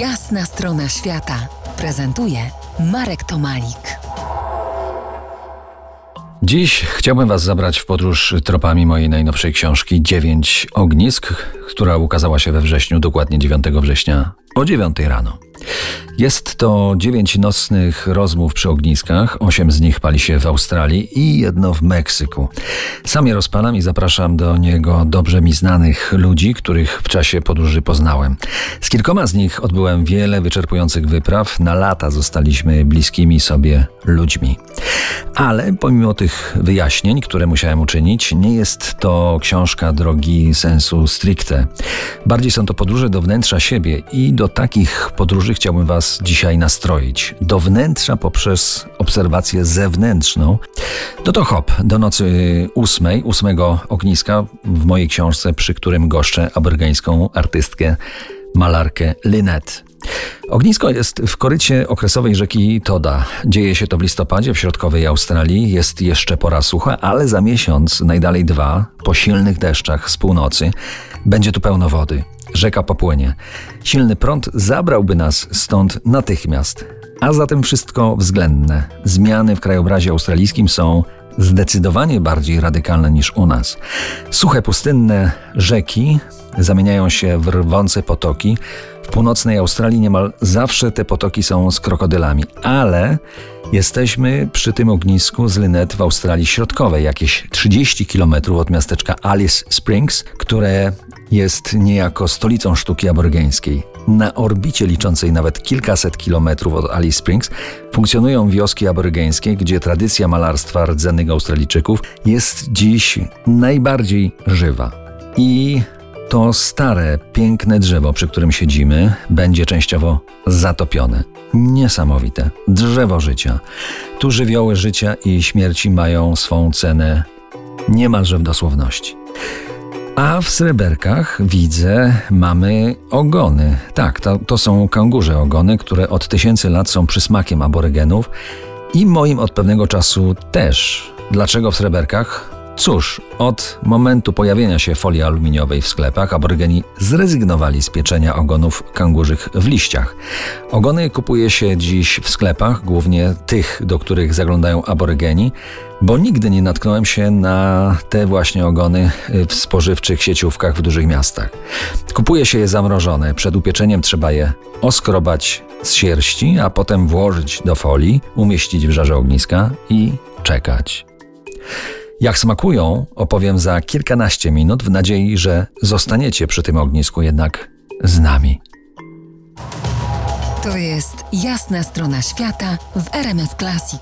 Jasna strona świata prezentuje Marek Tomalik. Dziś chciałbym Was zabrać w podróż tropami mojej najnowszej książki Dziewięć ognisk, która ukazała się we wrześniu, dokładnie 9 września o 9 rano. Jest to dziewięć nocnych rozmów przy ogniskach, osiem z nich pali się w Australii i jedno w Meksyku. Sam je rozpalam i zapraszam do niego dobrze mi znanych ludzi, których w czasie podróży poznałem. Z kilkoma z nich odbyłem wiele wyczerpujących wypraw, na lata zostaliśmy bliskimi sobie ludźmi. Ale pomimo tych wyjaśnień, które musiałem uczynić, nie jest to książka drogi sensu stricte. Bardziej są to podróże do wnętrza siebie i do takich podróży chciałbym Was dzisiaj nastroić. Do wnętrza poprzez obserwację zewnętrzną. No to hop, do nocy ósmej, ósmego ogniska w mojej książce, przy którym goszczę aborgańską artystkę, malarkę Lynette. Ognisko jest w korycie okresowej rzeki Toda. Dzieje się to w listopadzie w środkowej Australii. Jest jeszcze pora sucha, ale za miesiąc, najdalej dwa, po silnych deszczach z północy, będzie tu pełno wody. Rzeka popłynie. Silny prąd zabrałby nas stąd natychmiast. A zatem wszystko względne. Zmiany w krajobrazie australijskim są zdecydowanie bardziej radykalne niż u nas. Suche, pustynne rzeki zamieniają się w rwące potoki. W północnej Australii niemal zawsze te potoki są z krokodylami, ale jesteśmy przy tym ognisku z Lynet w Australii Środkowej, jakieś 30 km od miasteczka Alice Springs, które jest niejako stolicą sztuki aborygeńskiej. Na orbicie liczącej nawet kilkaset kilometrów od Alice Springs funkcjonują wioski aborygeńskie, gdzie tradycja malarstwa rdzennych Australijczyków jest dziś najbardziej żywa. I to stare, piękne drzewo, przy którym siedzimy, będzie częściowo zatopione. Niesamowite. Drzewo życia. Tu żywioły życia i śmierci mają swą cenę niemalże w dosłowności. A w sreberkach widzę, mamy ogony. Tak, to, to są kangurze ogony, które od tysięcy lat są przysmakiem aborygenów i moim od pewnego czasu też. Dlaczego w sreberkach? Cóż, od momentu pojawienia się folii aluminiowej w sklepach aborygeni zrezygnowali z pieczenia ogonów kangurzych w liściach. Ogony kupuje się dziś w sklepach, głównie tych, do których zaglądają aborygeni, bo nigdy nie natknąłem się na te właśnie ogony w spożywczych sieciówkach w dużych miastach. Kupuje się je zamrożone. Przed upieczeniem trzeba je oskrobać z sierści, a potem włożyć do folii, umieścić w żarze ogniska i czekać. Jak smakują, opowiem za kilkanaście minut w nadziei, że zostaniecie przy tym ognisku jednak z nami. To jest jasna strona świata w RMS Classic.